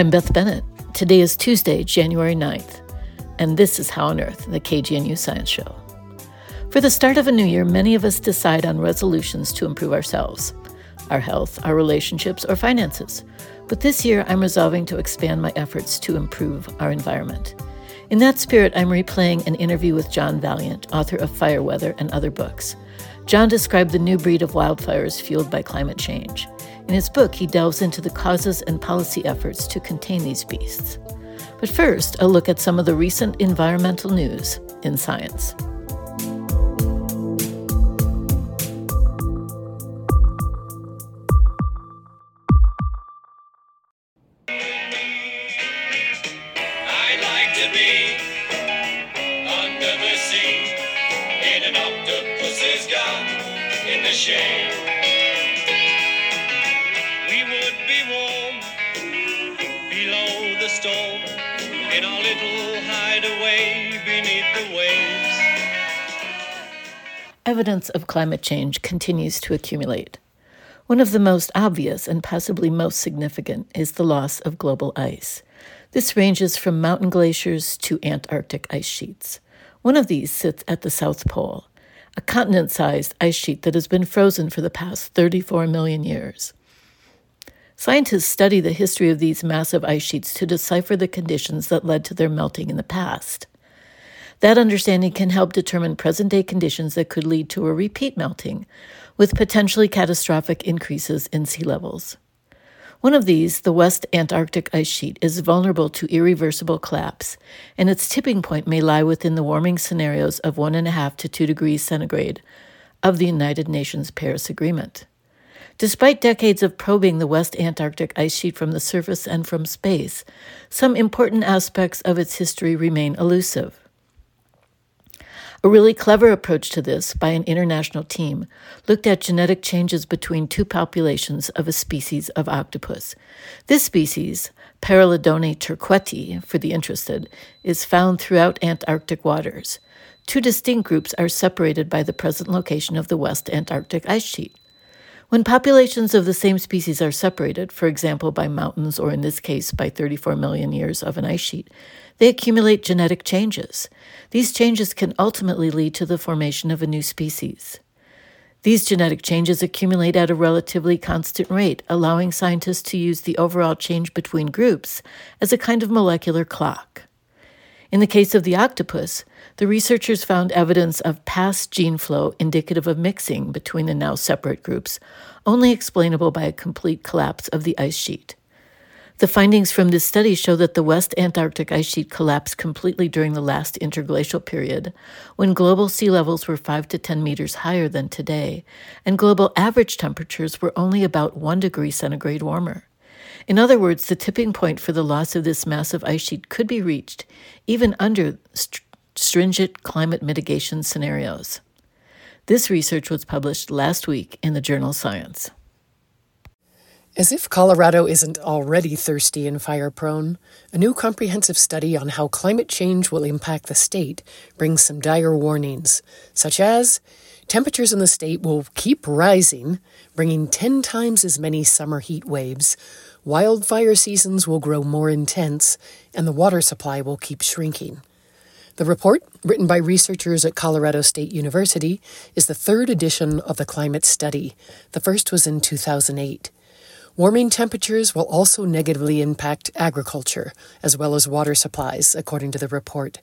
I'm Beth Bennett. Today is Tuesday, January 9th, and this is How on Earth, the KGNU Science Show. For the start of a new year, many of us decide on resolutions to improve ourselves, our health, our relationships, or finances. But this year, I'm resolving to expand my efforts to improve our environment. In that spirit, I'm replaying an interview with John Vaillant, author of Fire Weather and other books. John described the new breed of wildfires fueled by climate change. In his book, he delves into the causes and policy efforts to contain these beasts. But first, a look at some of the recent environmental news in science. Evidence of climate change continues to accumulate. One of the most obvious and possibly most significant is the loss of global ice. This ranges from mountain glaciers to Antarctic ice sheets. One of these sits at the South Pole, a continent sized ice sheet that has been frozen for the past 34 million years. Scientists study the history of these massive ice sheets to decipher the conditions that led to their melting in the past. That understanding can help determine present day conditions that could lead to a repeat melting, with potentially catastrophic increases in sea levels. One of these, the West Antarctic ice sheet, is vulnerable to irreversible collapse, and its tipping point may lie within the warming scenarios of 1.5 to 2 degrees centigrade of the United Nations Paris Agreement. Despite decades of probing the West Antarctic ice sheet from the surface and from space, some important aspects of its history remain elusive. A really clever approach to this by an international team looked at genetic changes between two populations of a species of octopus. This species, Pareledone turqueti, for the interested, is found throughout Antarctic waters. Two distinct groups are separated by the present location of the West Antarctic ice sheet. When populations of the same species are separated, for example by mountains or in this case by 34 million years of an ice sheet, they accumulate genetic changes. These changes can ultimately lead to the formation of a new species. These genetic changes accumulate at a relatively constant rate, allowing scientists to use the overall change between groups as a kind of molecular clock. In the case of the octopus, the researchers found evidence of past gene flow indicative of mixing between the now separate groups, only explainable by a complete collapse of the ice sheet. The findings from this study show that the West Antarctic ice sheet collapsed completely during the last interglacial period, when global sea levels were 5 to 10 meters higher than today, and global average temperatures were only about 1 degree centigrade warmer. In other words, the tipping point for the loss of this massive ice sheet could be reached even under st- stringent climate mitigation scenarios. This research was published last week in the journal Science. As if Colorado isn't already thirsty and fire prone, a new comprehensive study on how climate change will impact the state brings some dire warnings, such as temperatures in the state will keep rising, bringing 10 times as many summer heat waves, wildfire seasons will grow more intense, and the water supply will keep shrinking. The report, written by researchers at Colorado State University, is the third edition of the climate study. The first was in 2008. Warming temperatures will also negatively impact agriculture as well as water supplies, according to the report.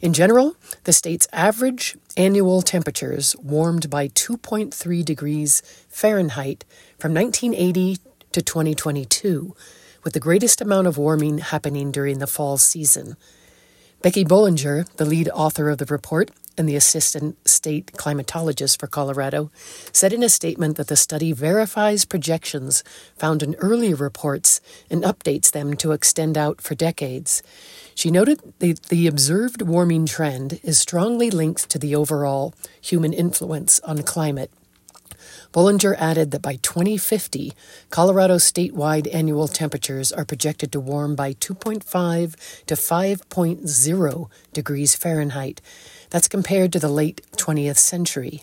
In general, the state's average annual temperatures warmed by 2.3 degrees Fahrenheit from 1980 to 2022, with the greatest amount of warming happening during the fall season. Becky Bolinger, the lead author of the report and the assistant state climatologist for Colorado, said in a statement that the study verifies projections found in earlier reports and updates them to extend out for decades. She noted that the observed warming trend is strongly linked to the overall human influence on climate Bolinger added that by 2050, Colorado's statewide annual temperatures are projected to warm by 2.5 to 5.0 degrees Fahrenheit. That's compared to the late 20th century,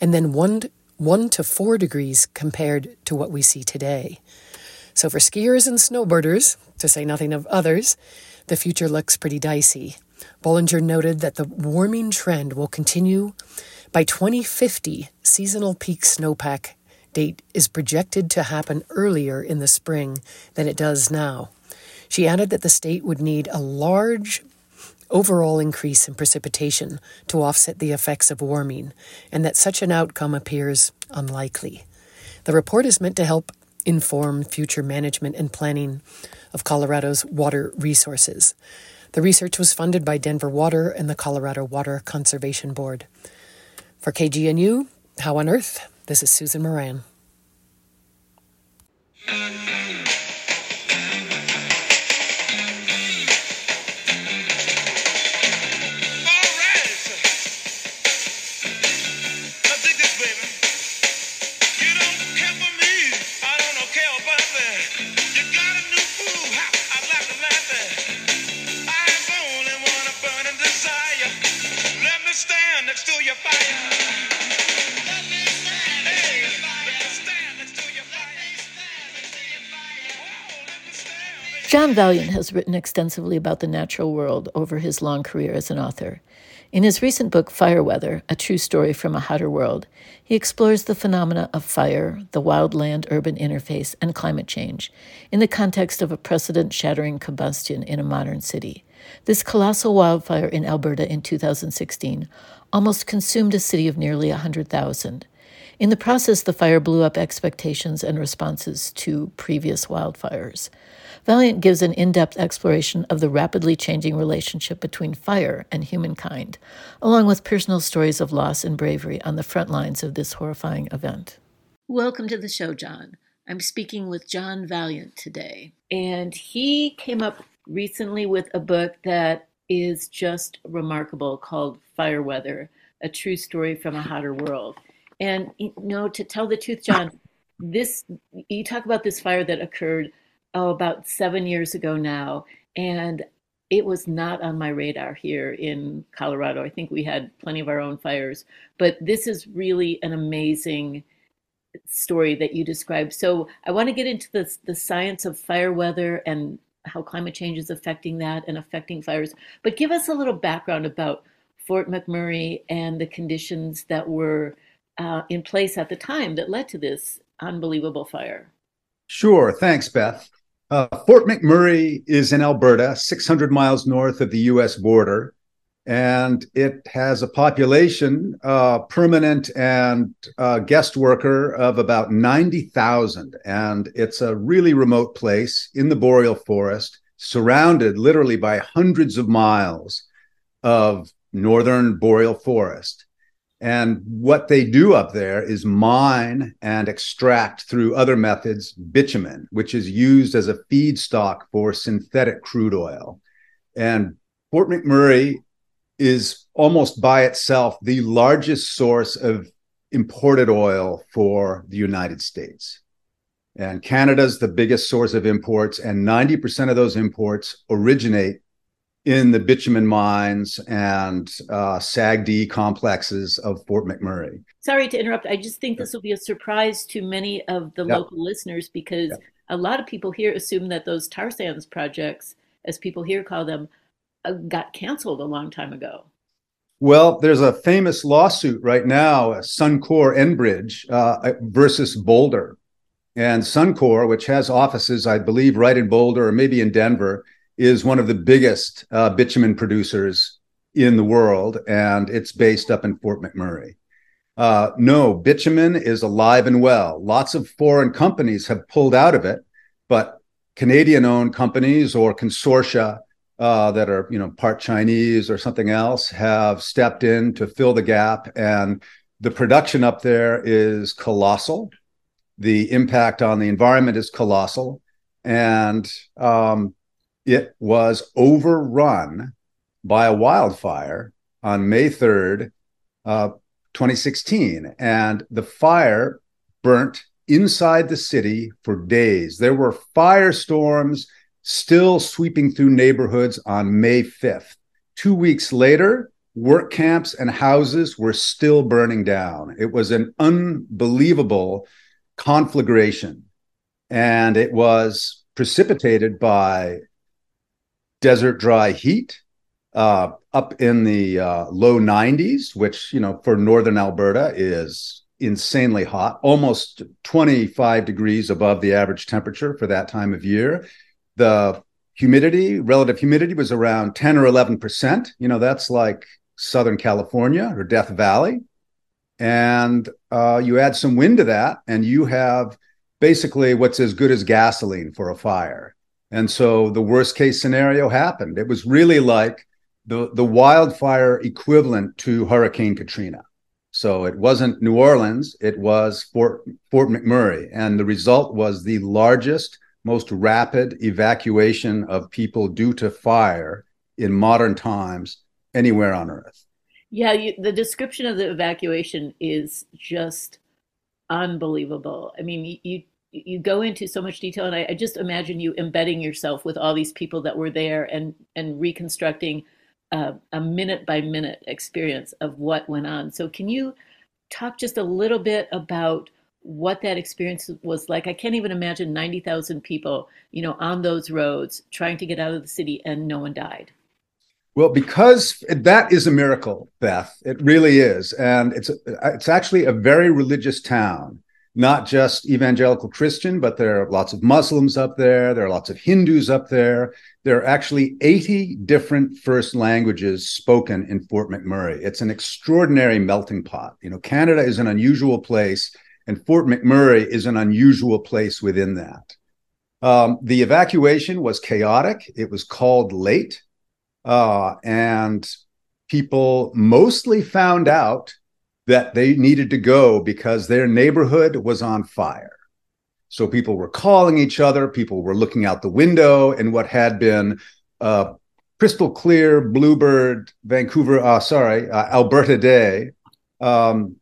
and then 1, 1 to 4 degrees compared to what we see today. So, for skiers and snowboarders, to say nothing of others, the future looks pretty dicey. Bolinger noted that the warming trend will continue. By 2050, seasonal peak snowpack date is projected to happen earlier in the spring than it does now. She added that the state would need a large overall increase in precipitation to offset the effects of warming, and that such an outcome appears unlikely. The report is meant to help inform future management and planning of Colorado's water resources. The research was funded by Denver Water and the Colorado Water Conservation Board. For KGNU, How on Earth? This is Susan Moran. John Vaillant has written extensively about the natural world over his long career as an author. In his recent book, Fire Weather A True Story from a Hotter World, he explores the phenomena of fire, the wildland urban interface, and climate change in the context of a precedent shattering combustion in a modern city. This colossal wildfire in Alberta in 2016 almost consumed a city of nearly 100,000. In the process, the fire blew up expectations and responses to previous wildfires. Vaillant gives an in depth exploration of the rapidly changing relationship between fire and humankind, along with personal stories of loss and bravery on the front lines of this horrifying event. Welcome to the show, John. I'm speaking with John Vaillant today, and he came up recently with a book that is just remarkable called Fire Weather A True Story from a Hotter World. And, you know, to tell the truth, John, this, you talk about this fire that occurred oh, about seven years ago now. And it was not on my radar here in Colorado. I think we had plenty of our own fires, but this is really an amazing story that you described. So I want to get into the, the science of fire weather and how climate change is affecting that and affecting fires. But give us a little background about Fort McMurray and the conditions that were uh, in place at the time that led to this unbelievable fire. Sure. Thanks, Beth. Uh, Fort McMurray is in Alberta, 600 miles north of the US border, and it has a population, uh, permanent and uh, guest worker, of about 90,000. And it's a really remote place in the boreal forest, surrounded literally by hundreds of miles of northern boreal forest. And what they do up there is mine and extract through other methods bitumen, which is used as a feedstock for synthetic crude oil. And Fort McMurray is almost by itself the largest source of imported oil for the United States. And Canada's the biggest source of imports, and 90% of those imports originate in the bitumen mines and uh, SAGD complexes of Fort McMurray. Sorry to interrupt. I just think this will be a surprise to many of the yep. local listeners because yep. a lot of people here assume that those tar sands projects, as people here call them, uh, got canceled a long time ago. Well, there's a famous lawsuit right now, Suncor Energy uh, versus Boulder. And Suncor, which has offices, I believe, right in Boulder or maybe in Denver, is one of the biggest uh, bitumen producers in the world, and it's based up in Fort McMurray. Uh, no, bitumen is alive and well. Lots of foreign companies have pulled out of it, but Canadian-owned companies or consortia uh, that are, you know, part Chinese or something else have stepped in to fill the gap, and the production up there is colossal. The impact on the environment is colossal, and um, it was overrun by a wildfire on May 3rd, uh, 2016. And the fire burnt inside the city for days. There were firestorms still sweeping through neighborhoods on May 5th. Two weeks later, work camps and houses were still burning down. It was an unbelievable conflagration and it was precipitated by desert dry heat uh, up in the uh, low 90s, which you know for northern Alberta is insanely hot, almost 25 degrees above the average temperature for that time of year. The humidity, relative humidity, was around 10 or 11 percent. You know that's like Southern California or Death Valley, and uh, you add some wind to that, and you have basically what's as good as gasoline for a fire. And so the worst case scenario happened. It was really like the, the wildfire equivalent to Hurricane Katrina. So it wasn't New Orleans, it was Fort, Fort McMurray. And the result was the largest, most rapid evacuation of people due to fire in modern times anywhere on earth. Yeah, you, the description of the evacuation is just unbelievable. I mean, you, you go into so much detail, and I, I, just imagine you embedding yourself with all these people that were there and and reconstructing uh, a minute by minute experience of what went on. So, can you talk just a little bit about what that experience was like? I can't even imagine ninety thousand people, you know, on those roads trying to get out of the city, and no one died. Well, because that is a miracle, Beth. It really is, and it's it's actually a very religious town not just evangelical Christian, but there are lots of Muslims up there. There are lots of Hindus up there. There are actually 80 different first languages spoken in Fort McMurray. It's an extraordinary melting pot. You know, Canada is an unusual place, and Fort McMurray is an unusual place within that. Um, the evacuation was chaotic. It was called late. Uh, and people mostly found out that they needed to go because their neighborhood was on fire. So people were calling each other, people were looking out the window, and what had been a crystal clear bluebird Vancouver, uh, sorry, uh, Alberta day, um,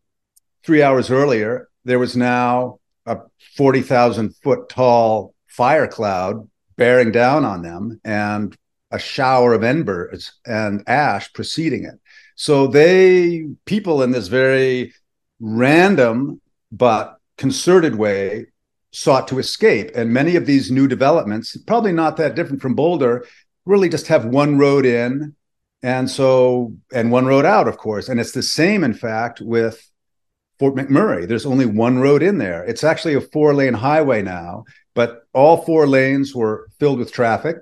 three hours earlier, there was now a 40,000 foot tall fire cloud bearing down on them and a shower of embers and ash preceding it. So they people in this very random but concerted way sought to escape. And many of these new developments, probably not that different from Boulder, really just have one road in and so and one road out, of course. And it's the same, in fact, with Fort McMurray. There's only one road in there. It's actually a four lane highway now, but all four lanes were filled with traffic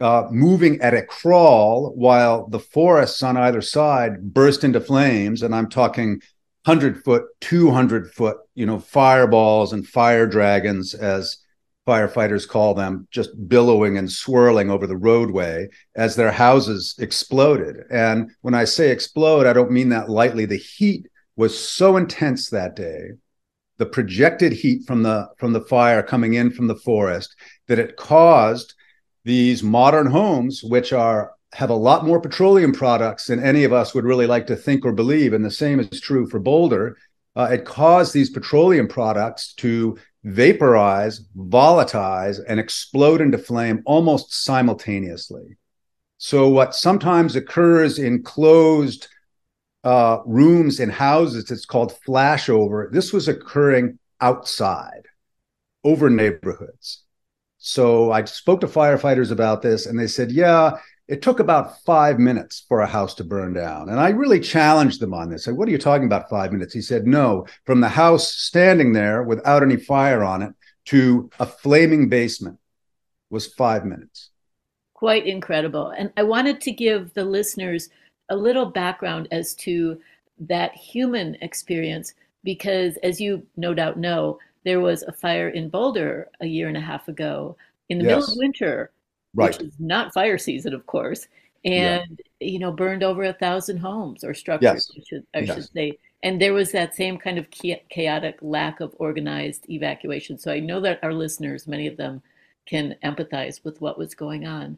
uh, moving at a crawl while the forests on either side burst into flames. And I'm talking 100 foot, 200 foot, you know, fireballs and fire dragons, as firefighters call them, just billowing and swirling over the roadway as their houses exploded. And when I say explode, I don't mean that lightly. The heat was so intense that day the projected heat from the from the fire coming in from the forest that it caused these modern homes, which are have a lot more petroleum products than any of us would really like to think or believe, and the same is true for Boulder. Uh, it caused these petroleum products to vaporize, volatilize, and explode into flame almost simultaneously. So, what sometimes occurs in closed uh, rooms in houses, it's called flashover. This was occurring outside over neighborhoods. So I spoke to firefighters about this, and they said, yeah, it took about five minutes for a house to burn down. And I really challenged them on this. I said, what are you talking about, five minutes? He said, no, from the house standing there without any fire on it to a flaming basement was five minutes. Quite incredible. And I wanted to give the listeners a little background as to that human experience, because as you no doubt know, there was a fire in Boulder a year and a half ago in the yes. middle of winter, right. which is not fire season, of course, and yeah. you know burned over a thousand homes or structures, yes. I, should, I yes. should say. And there was that same kind of chaotic lack of organized evacuation. So I know that our listeners, many of them, can empathize with what was going on.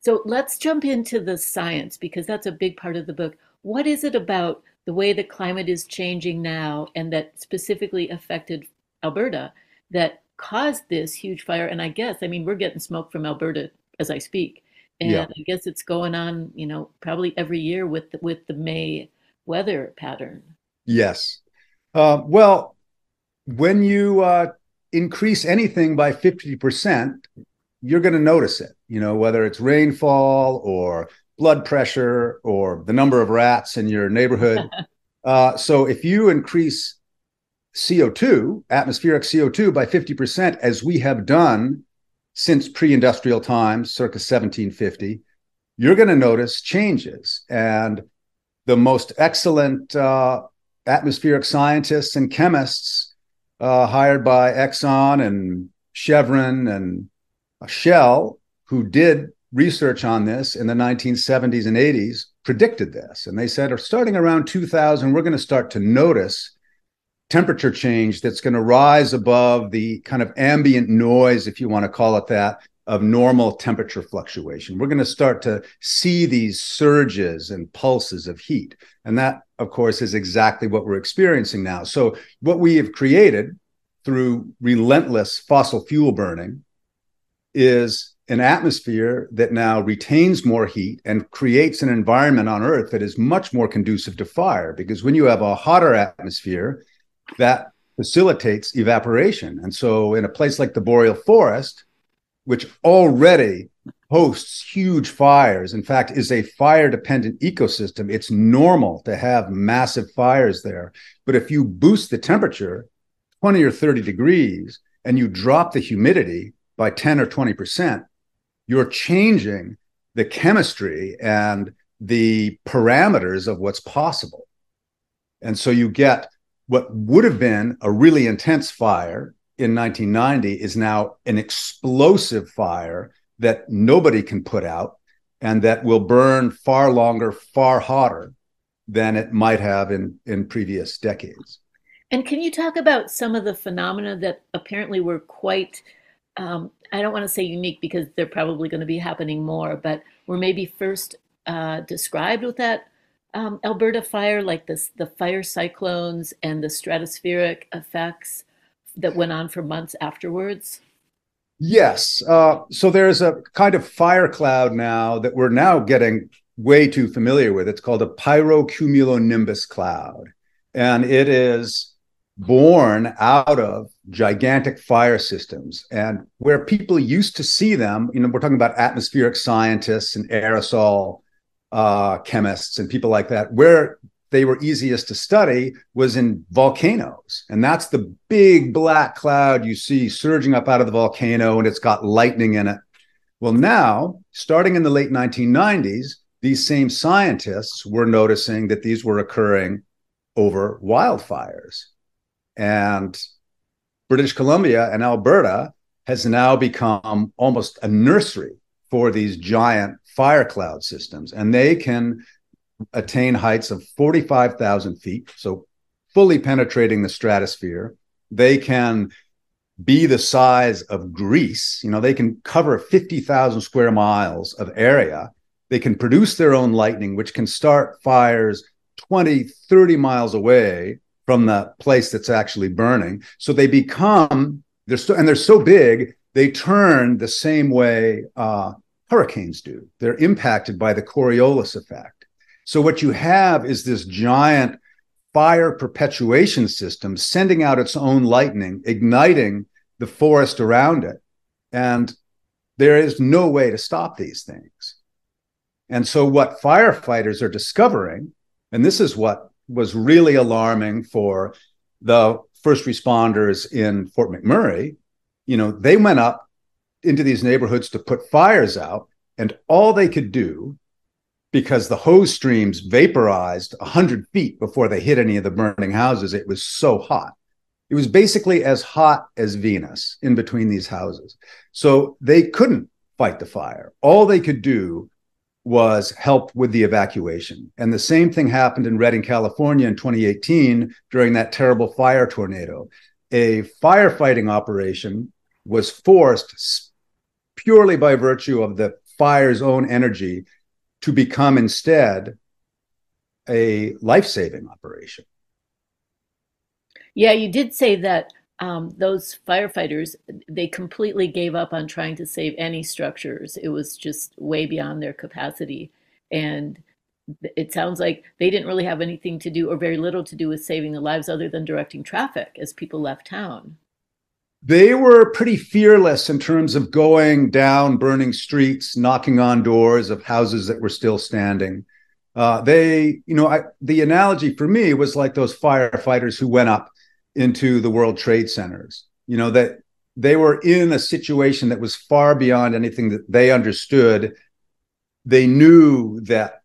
So let's jump into the science because that's a big part of the book. What is it about the way the climate is changing now and that specifically affected Alberta that caused this huge fire. And I guess, I mean, we're getting smoke from Alberta as I speak. And yeah. I guess it's going on, you know, probably every year with the, with the May weather pattern. Yes. Uh, well, when you uh, increase anything by 50%, you're going to notice it, you know, whether it's rainfall or blood pressure or the number of rats in your neighborhood. uh, so if you increase CO2, atmospheric CO2 by 50%, as we have done since pre industrial times, circa 1750, you're going to notice changes. And the most excellent uh, atmospheric scientists and chemists uh, hired by Exxon and Chevron and Shell, who did research on this in the 1970s and 80s, predicted this. And they said, starting around 2000, we're going to start to notice temperature change that's going to rise above the kind of ambient noise, if you want to call it that, of normal temperature fluctuation. We're going to start to see these surges and pulses of heat. And that, of course, is exactly what we're experiencing now. So, what we have created through relentless fossil fuel burning is an atmosphere that now retains more heat and creates an environment on Earth that is much more conducive to fire. Because when you have a hotter atmosphere, that facilitates evaporation. And so, in a place like the boreal forest, which already hosts huge fires, in fact, is a fire dependent ecosystem, it's normal to have massive fires there. But if you boost the temperature 20 or 30 degrees and you drop the humidity by 10 or 20%, you're changing the chemistry and the parameters of what's possible. And so you get what would have been a really intense fire in 1990 is now an explosive fire that nobody can put out and that will burn far longer, far hotter than it might have in, in previous decades. And can you talk about some of the phenomena that apparently were quite, um, I don't want to say unique because they're probably going to be happening more, but were maybe first uh, described with that um, Alberta fire, like this, the fire cyclones and the stratospheric effects that went on for months afterwards? Yes. Uh, so there's a kind of fire cloud now that we're now getting way too familiar with. It's called a pyrocumulonimbus cloud. And it is born out of gigantic fire systems. And where people used to see them, you know, we're talking about atmospheric scientists and aerosol uh, chemists and people like that, where they were easiest to study was in volcanoes. And that's the big black cloud you see surging up out of the volcano and it's got lightning in it. Well, now, starting in the late 1990s, these same scientists were noticing that these were occurring over wildfires. And British Columbia and Alberta has now become almost a nursery for these giant fire cloud systems. And they can attain heights of 45,000 feet, so fully penetrating the stratosphere. They can be the size of Greece. You know, they can cover 50,000 square miles of area. They can produce their own lightning, which can start fires 20, 30 miles away from the place that's actually burning. So they become, they're so, and they're so big, they turn the same way uh, hurricanes do. They're impacted by the Coriolis effect. So what you have is this giant fire perpetuation system sending out its own lightning, igniting the forest around it. And there is no way to stop these things. And so, what firefighters are discovering, and this is what was really alarming for the first responders in Fort McMurray, you know, they went up into these neighborhoods to put fires out, and all they could do because the hose streams vaporized 100 feet before they hit any of the burning houses. It was so hot. It was basically as hot as Venus in between these houses. So they couldn't fight the fire. All they could do was help with the evacuation. And the same thing happened in Redding, California in 2018 during that terrible fire tornado. A firefighting operation was forced purely by virtue of the fire's own energy to become instead a life saving operation. Yeah, you did say that um, those firefighters they completely gave up on trying to save any structures. It was just way beyond their capacity, and it sounds like they didn't really have anything to do or very little to do with saving the lives other than directing traffic as people left town. They were pretty fearless in terms of going down burning streets, knocking on doors of houses that were still standing. Uh, they, you know, I, the analogy for me was like those firefighters who went up into the World Trade Centers. You know that they were in a situation that was far beyond anything that they understood. They knew that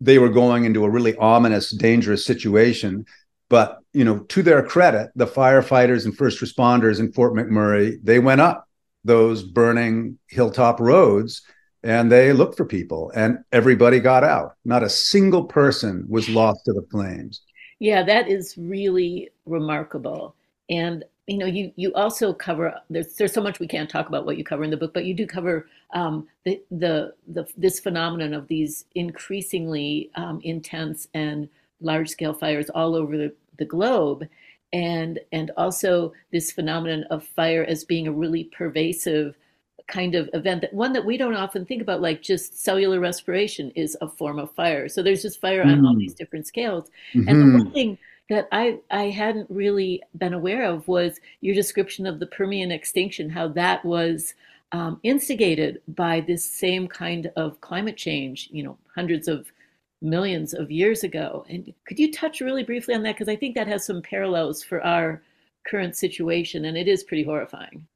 they were going into a really ominous, dangerous situation. But you know, to their credit, the firefighters and first responders in Fort McMurray, they went up those burning hilltop roads and they looked for people and everybody got out. Not a single person was lost to the flames. Yeah, that is really remarkable. And you know, you you also cover there's there's so much we can't talk about what you cover in the book, but you do cover um, the, the the this phenomenon of these increasingly um, intense and large scale fires all over the, the globe, and and also this phenomenon of fire as being a really pervasive kind of event that one that we don't often think about like just cellular respiration is a form of fire so there's just fire mm. on all these different scales mm-hmm. and the mm-hmm. one thing that I I hadn't really been aware of was your description of the Permian extinction, how that was um, instigated by this same kind of climate change, you know, hundreds of millions of years ago. And could you touch really briefly on that? Because I think that has some parallels for our current situation, and it is pretty horrifying.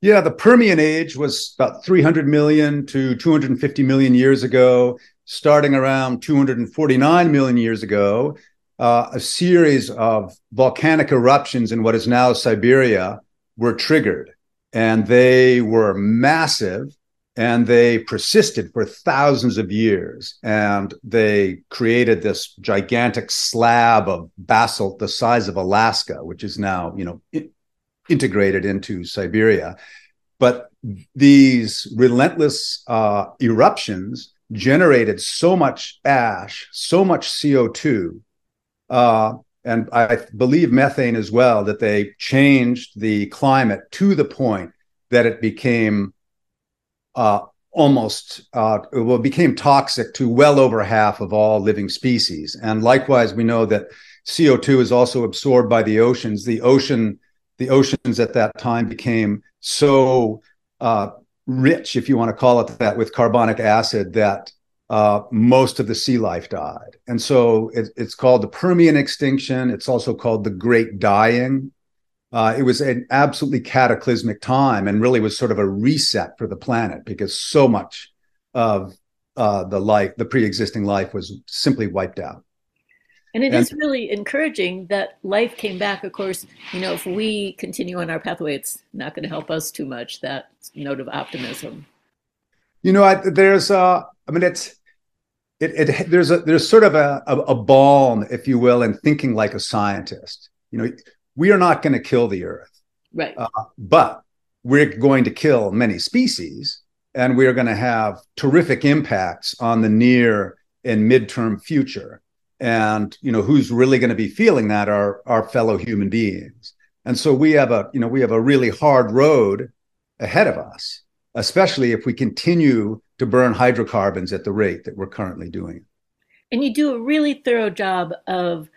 Yeah, the Permian age was about 300 million to 250 million years ago, starting around 249 million years ago uh, a series of volcanic eruptions in what is now Siberia were triggered. And they were massive and they persisted for thousands of years. And they created this gigantic slab of basalt the size of Alaska, which is now, you know, integrated into Siberia. But these relentless uh, eruptions generated so much ash, so much CO2 uh, and I believe methane as well, that they changed the climate to the point that it became uh, almost uh, well became toxic to well over half of all living species. And likewise, we know that CO2 is also absorbed by the oceans. The ocean, the oceans at that time became so uh, rich, if you want to call it that, with carbonic acid that uh, most of the sea life died. And so it, it's called the Permian extinction. It's also called the Great Dying. Uh, it was an absolutely cataclysmic time and really was sort of a reset for the planet because so much of uh, the life, the pre existing life, was simply wiped out. And it and, is really encouraging that life came back. Of course, you know, if we continue on our pathway, it's not going to help us too much, that note of optimism. You know, I, there's, uh, I mean, it's it, it there's a there's sort of a, a, a balm, if you will, in thinking like a scientist. You know, we are not going to kill the Earth, right? Uh, but we're going to kill many species, and we are going to have terrific impacts on the near and midterm future. And you know, who's really going to be feeling that are our fellow human beings. And so we have a you know we have a really hard road ahead of us, especially if we continue to burn hydrocarbons at the rate that we're currently doing. And you do a really thorough job of,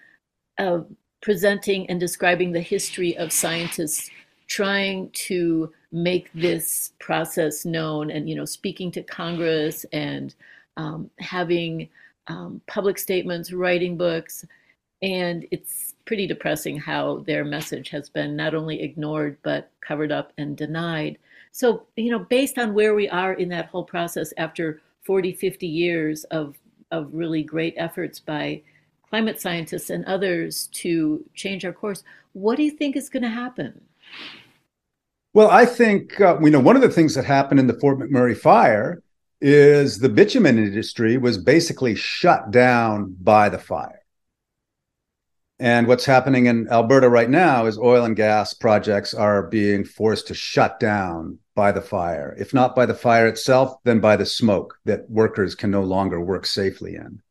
of presenting and describing the history of scientists trying to make this process known and you know speaking to congress and um, having um, public statements writing books. And it's pretty depressing how their message has been not only ignored but covered up and denied. So, you know, based on where we are in that whole process after 40, 50 years of, of really great efforts by climate scientists and others to change our course, what do you think is going to happen? Well, I think, uh, you know, one of the things that happened in the Fort McMurray fire is the bitumen industry was basically shut down by the fire. And what's happening in Alberta right now is oil and gas projects are being forced to shut down by the fire. If not by the fire itself, then by the smoke that workers can no longer work safely in.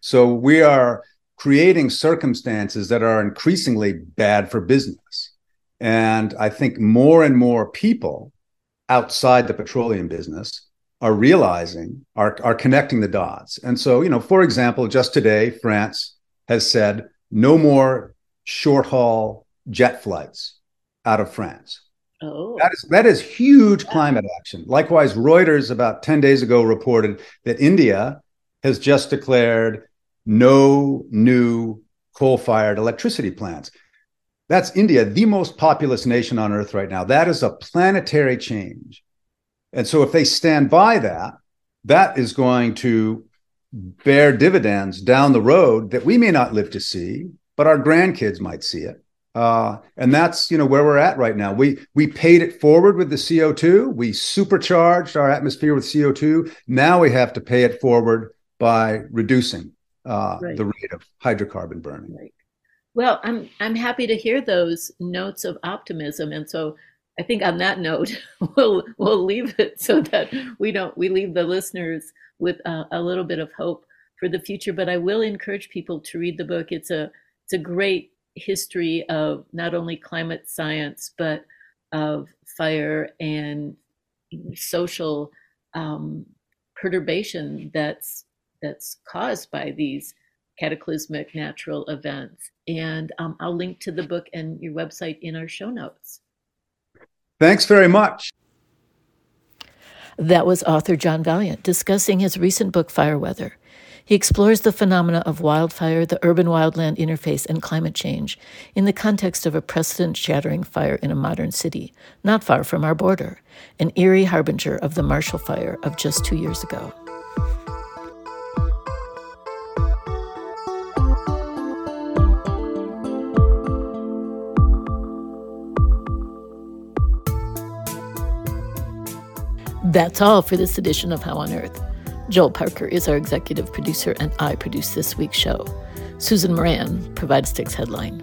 So we are creating circumstances that are increasingly bad for business. And I think more and more people outside the petroleum business are realizing, are, are connecting the dots. And so, you know, for example, just today, France has said, no more short haul jet flights out of France. Oh. That is that is huge climate action. Likewise, Reuters about 10 days ago reported that India has just declared no new coal-fired electricity plants. That's India, the most populous nation on earth right now. That is a planetary change. And so if they stand by that, that is going to bear dividends down the road that we may not live to see, but our grandkids might see it. Uh, and that's you know where we're at right now. We we paid it forward with the CO two. We supercharged our atmosphere with CO two. Now we have to pay it forward by reducing uh, right. the rate of hydrocarbon burning. Right. Well, I'm I'm happy to hear those notes of optimism, and so I think on that note, we'll we'll leave it so that we don't we leave the listeners with a, a little bit of hope for the future. But I will encourage people to read the book. It's a it's a great history of not only climate science but of fire and social um, perturbation that's that's caused by these cataclysmic natural events. And um, I'll link to the book and your website in our show notes. Thanks very much. That was author John Vaillant discussing his recent book, Fire Weather. He explores the phenomena of wildfire, the urban wildland interface, and climate change in the context of a precedent shattering fire in a modern city, not far from our border, an eerie harbinger of the Marshall Fire of just two years ago. That's all for this edition of How on Earth. Joel Parker is our executive producer, and I produce this week's show. Susan Moran provides Tick's headline.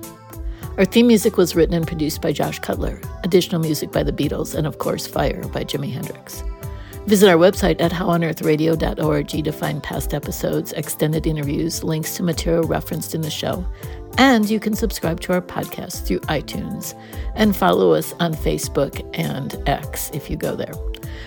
Our theme music was written and produced by Josh Cutler, additional music by the Beatles, and of course, Fire by Jimi Hendrix. Visit our website at howonearthradio.org to find past episodes, extended interviews, links to material referenced in the show, and you can subscribe to our podcast through iTunes and follow us on Facebook and X if you go there.